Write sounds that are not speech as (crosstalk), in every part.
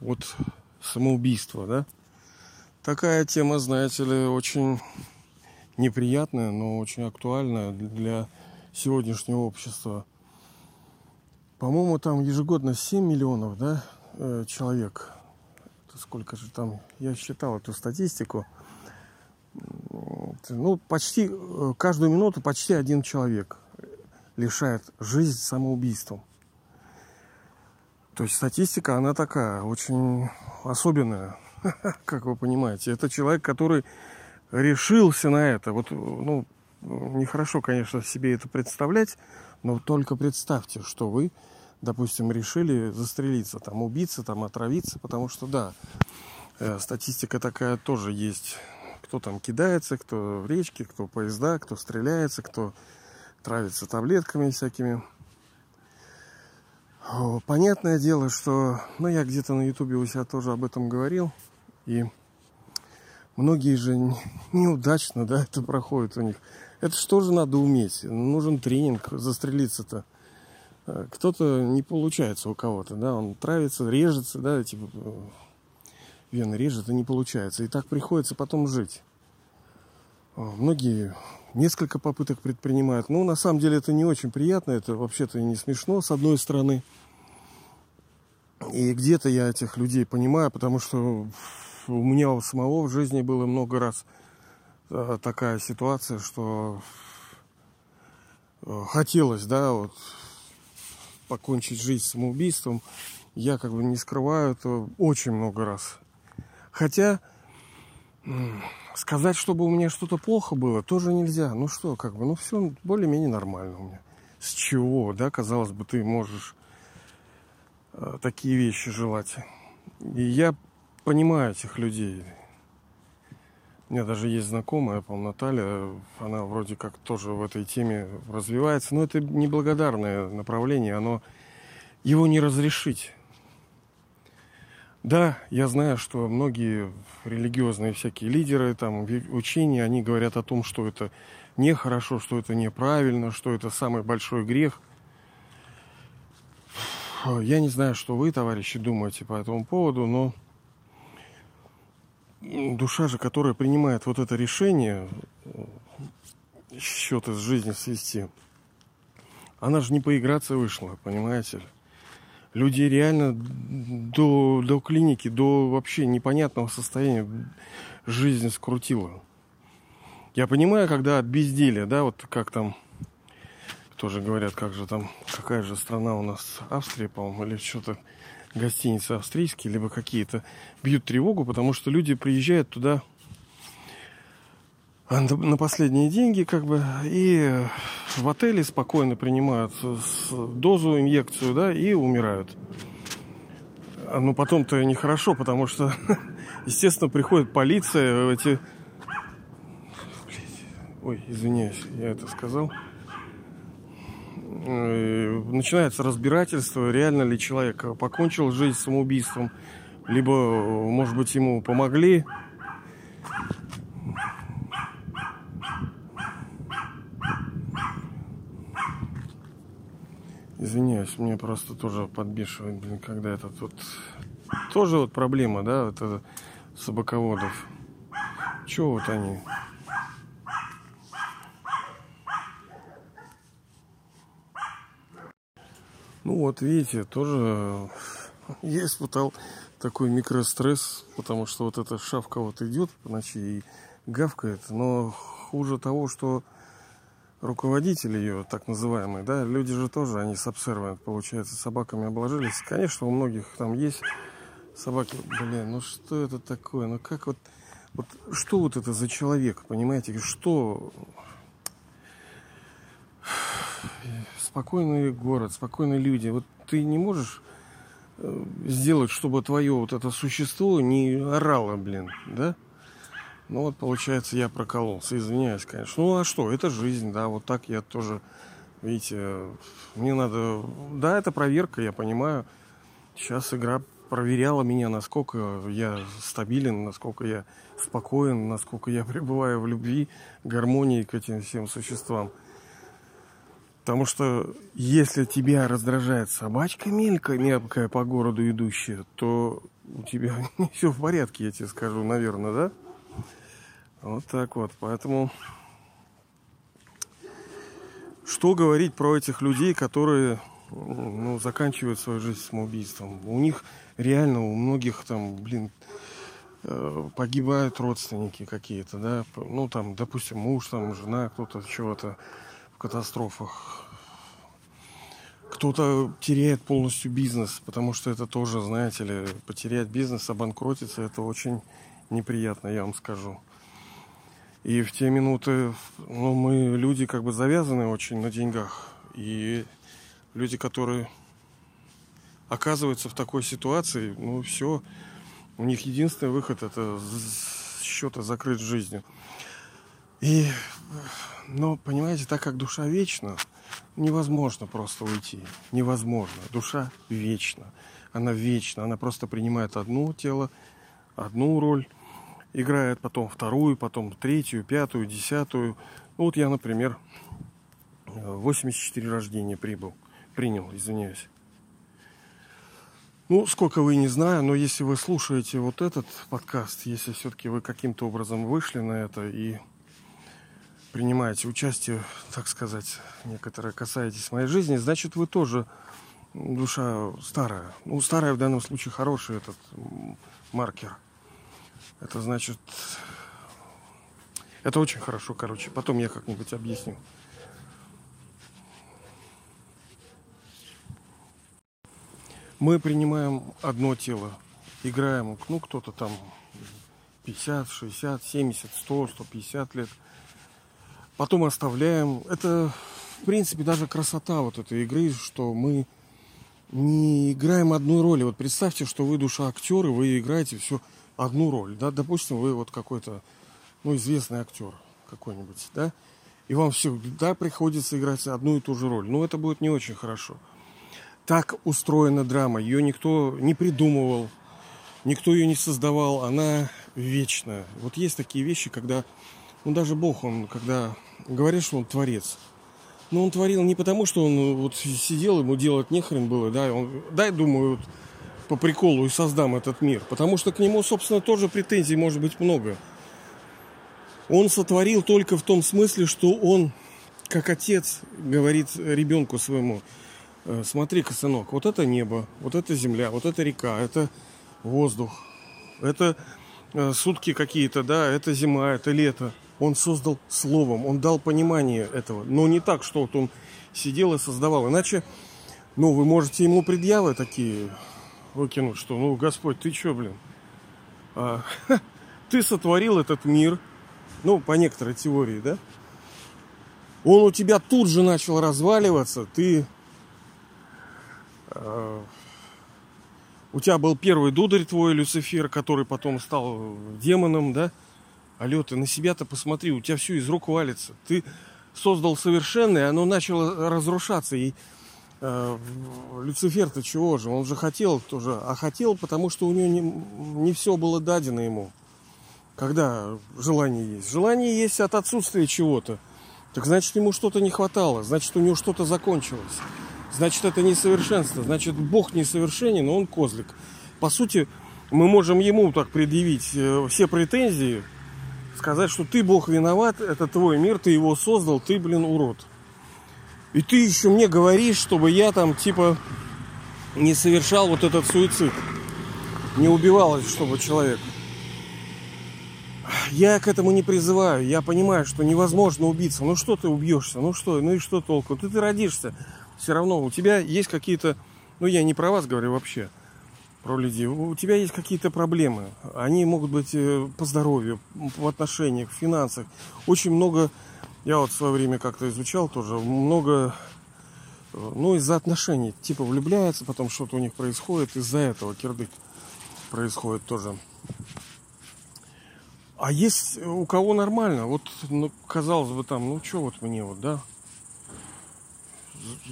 от самоубийства, да? Такая тема, знаете ли, очень неприятная, но очень актуальная для сегодняшнего общества. По-моему, там ежегодно 7 миллионов, да, э, человек. Сколько же там? Я считал эту статистику. Ну, почти э, каждую минуту почти один человек лишает жизнь самоубийством. То есть статистика, она такая, очень особенная, (laughs) как вы понимаете. Это человек, который решился на это. Вот, ну, нехорошо, конечно, себе это представлять, но только представьте, что вы, допустим, решили застрелиться, там, убиться, там, отравиться, потому что, да, э, статистика такая тоже есть. Кто там кидается, кто в речке, кто поезда, кто стреляется, кто травится таблетками всякими. Понятное дело, что, ну, я где-то на ютубе у себя тоже об этом говорил, и многие же неудачно, да, это проходит у них. Это что же надо уметь? Нужен тренинг, застрелиться-то. Э, кто-то не получается у кого-то, да, он травится, режется, да, типа э, вены режет, и не получается. И так приходится потом жить. Многие несколько попыток предпринимают. Ну, на самом деле это не очень приятно, это вообще-то и не смешно, с одной стороны. И где-то я этих людей понимаю, потому что у меня у самого в жизни было много раз э, такая ситуация, что э, хотелось, да, вот покончить жизнь самоубийством. Я как бы не скрываю это очень много раз. Хотя сказать, чтобы у меня что-то плохо было, тоже нельзя. Ну что, как бы, ну все более-менее нормально у меня. С чего, да, казалось бы, ты можешь такие вещи желать. И я понимаю этих людей. У меня даже есть знакомая, по Наталья, она вроде как тоже в этой теме развивается, но это неблагодарное направление, оно его не разрешить. Да, я знаю, что многие религиозные всякие лидеры, там, учения, они говорят о том, что это нехорошо, что это неправильно, что это самый большой грех. Я не знаю, что вы, товарищи, думаете по этому поводу, но душа же, которая принимает вот это решение, счеты с жизни свести, она же не поиграться вышла, понимаете ли? людей реально до, до клиники, до вообще непонятного состояния жизнь скрутила. Я понимаю, когда от безделия, да, вот как там тоже говорят, как же там, какая же страна у нас, Австрия, по-моему, или что-то, гостиницы австрийские, либо какие-то, бьют тревогу, потому что люди приезжают туда на последние деньги, как бы, и в отеле спокойно принимают дозу, инъекцию, да, и умирают. А, ну, потом-то нехорошо, потому что, (laughs) естественно, приходит полиция, эти... Ой, извиняюсь, я это сказал. Начинается разбирательство, реально ли человек покончил жизнь самоубийством, либо, может быть, ему помогли, Извиняюсь, мне просто тоже подбешивает, блин, когда это тут... Тоже вот проблема, да, это собаководов. Чего вот они? Ну вот, видите, тоже (laughs) я испытал такой микростресс, потому что вот эта шавка вот идет по ночи и гавкает, но хуже того, что руководитель ее, так называемый, да, люди же тоже, они с обсервиент, получается, собаками обложились. Конечно, у многих там есть собаки, блин, ну что это такое, ну как вот, вот что вот это за человек, понимаете, что спокойный город, спокойные люди, вот ты не можешь э, сделать, чтобы твое вот это существо не орало, блин, да? Ну вот, получается, я прокололся. Извиняюсь, конечно. Ну а что, это жизнь, да, вот так я тоже, видите, мне надо... Да, это проверка, я понимаю. Сейчас игра проверяла меня, насколько я стабилен, насколько я спокоен, насколько я (laughs) пребываю в любви, гармонии к этим всем существам. Потому что если тебя раздражает собачка мелкая, мелкая по городу идущая, то у тебя (laughs) не все в порядке, я тебе скажу, наверное, да? Вот так вот. Поэтому что говорить про этих людей, которые ну, заканчивают свою жизнь самоубийством? У них реально, у многих там, блин, э, погибают родственники какие-то, да, ну там, допустим, муж, там, жена, кто-то чего-то в катастрофах. Кто-то теряет полностью бизнес, потому что это тоже, знаете ли, потерять бизнес, обанкротиться, это очень неприятно, я вам скажу. И в те минуты, ну, мы люди как бы завязаны очень на деньгах. И люди, которые оказываются в такой ситуации, ну, все, у них единственный выход это счета закрыть жизнью. И, но, понимаете, так как душа вечна, невозможно просто уйти. Невозможно. Душа вечна. Она вечна. Она просто принимает одно тело, одну роль играет потом вторую, потом третью, пятую, десятую. Ну, вот я, например, 84 рождения прибыл, принял, извиняюсь. Ну, сколько вы не знаю, но если вы слушаете вот этот подкаст, если все-таки вы каким-то образом вышли на это и принимаете участие, так сказать, некоторое касаетесь моей жизни, значит, вы тоже душа старая. Ну, старая в данном случае хороший этот маркер – это значит... Это очень хорошо, короче. Потом я как-нибудь объясню. Мы принимаем одно тело, играем, ну, кто-то там 50, 60, 70, 100, 150 лет. Потом оставляем. Это, в принципе, даже красота вот этой игры, что мы не играем одной роли. Вот представьте, что вы душа актеры, вы играете все одну роль, да, допустим, вы вот какой-то, ну, известный актер какой-нибудь, да, и вам всегда приходится играть одну и ту же роль. Ну, это будет не очень хорошо. Так устроена драма. Ее никто не придумывал, никто ее не создавал. Она вечная. Вот есть такие вещи, когда, ну, даже Бог, он, когда говорит, что он творец, но он творил не потому, что он вот сидел, ему делать нехрен было, да, он, дай, думаю, вот, по приколу и создам этот мир. Потому что к нему, собственно, тоже претензий может быть много. Он сотворил только в том смысле, что он, как отец, говорит ребенку своему, «Э, смотри-ка, сынок, вот это небо, вот это земля, вот это река, это воздух, это э, сутки какие-то, да, это зима, это лето. Он создал словом, он дал понимание этого. Но не так, что вот он сидел и создавал. Иначе, ну, вы можете ему предъявы такие выкинуть, что, ну, Господь, ты что, блин? А, ты сотворил этот мир, ну, по некоторой теории, да? Он у тебя тут же начал разваливаться, ты... А, у тебя был первый дударь твой, Люцифер, который потом стал демоном, да? Алло, ты на себя-то посмотри, у тебя все из рук валится. Ты создал совершенное, оно начало разрушаться. И Э, Люцифер-то чего же? Он же хотел тоже, а хотел, потому что у него не, не все было дадено ему. Когда желание есть? Желание есть от отсутствия чего-то. Так значит, ему что-то не хватало, значит, у него что-то закончилось. Значит, это несовершенство. Значит, Бог несовершенен, но он козлик. По сути, мы можем ему так предъявить э, все претензии, сказать, что ты, Бог, виноват, это твой мир, ты его создал, ты, блин, урод. И ты еще мне говоришь, чтобы я там типа не совершал вот этот суицид. Не убивалось, чтобы человек. Я к этому не призываю. Я понимаю, что невозможно убиться. Ну что ты убьешься? Ну что? Ну и что толку? Ты, ты родишься. Все равно у тебя есть какие-то... Ну я не про вас говорю вообще. Про людей. У тебя есть какие-то проблемы. Они могут быть э, по здоровью, в отношениях, в финансах. Очень много я вот в свое время как-то изучал тоже много, ну, из-за отношений. Типа влюбляются, потом что-то у них происходит, из-за этого кирдык происходит тоже. А есть у кого нормально, вот, ну, казалось бы, там, ну, что вот мне вот, да?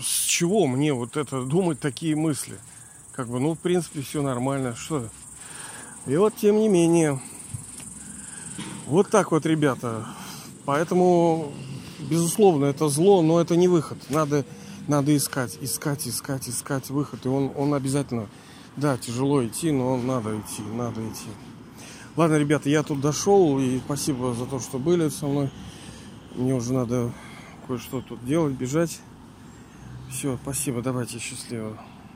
С чего мне вот это думать такие мысли? Как бы, ну, в принципе, все нормально, что? И вот, тем не менее, вот так вот, ребята, Поэтому, безусловно, это зло, но это не выход. Надо, надо искать, искать, искать, искать выход. И он, он обязательно Да, тяжело идти, но надо идти, надо идти. Ладно, ребята, я тут дошел, и спасибо за то, что были со мной. Мне уже надо кое-что тут делать, бежать. Все, спасибо, давайте, счастливо.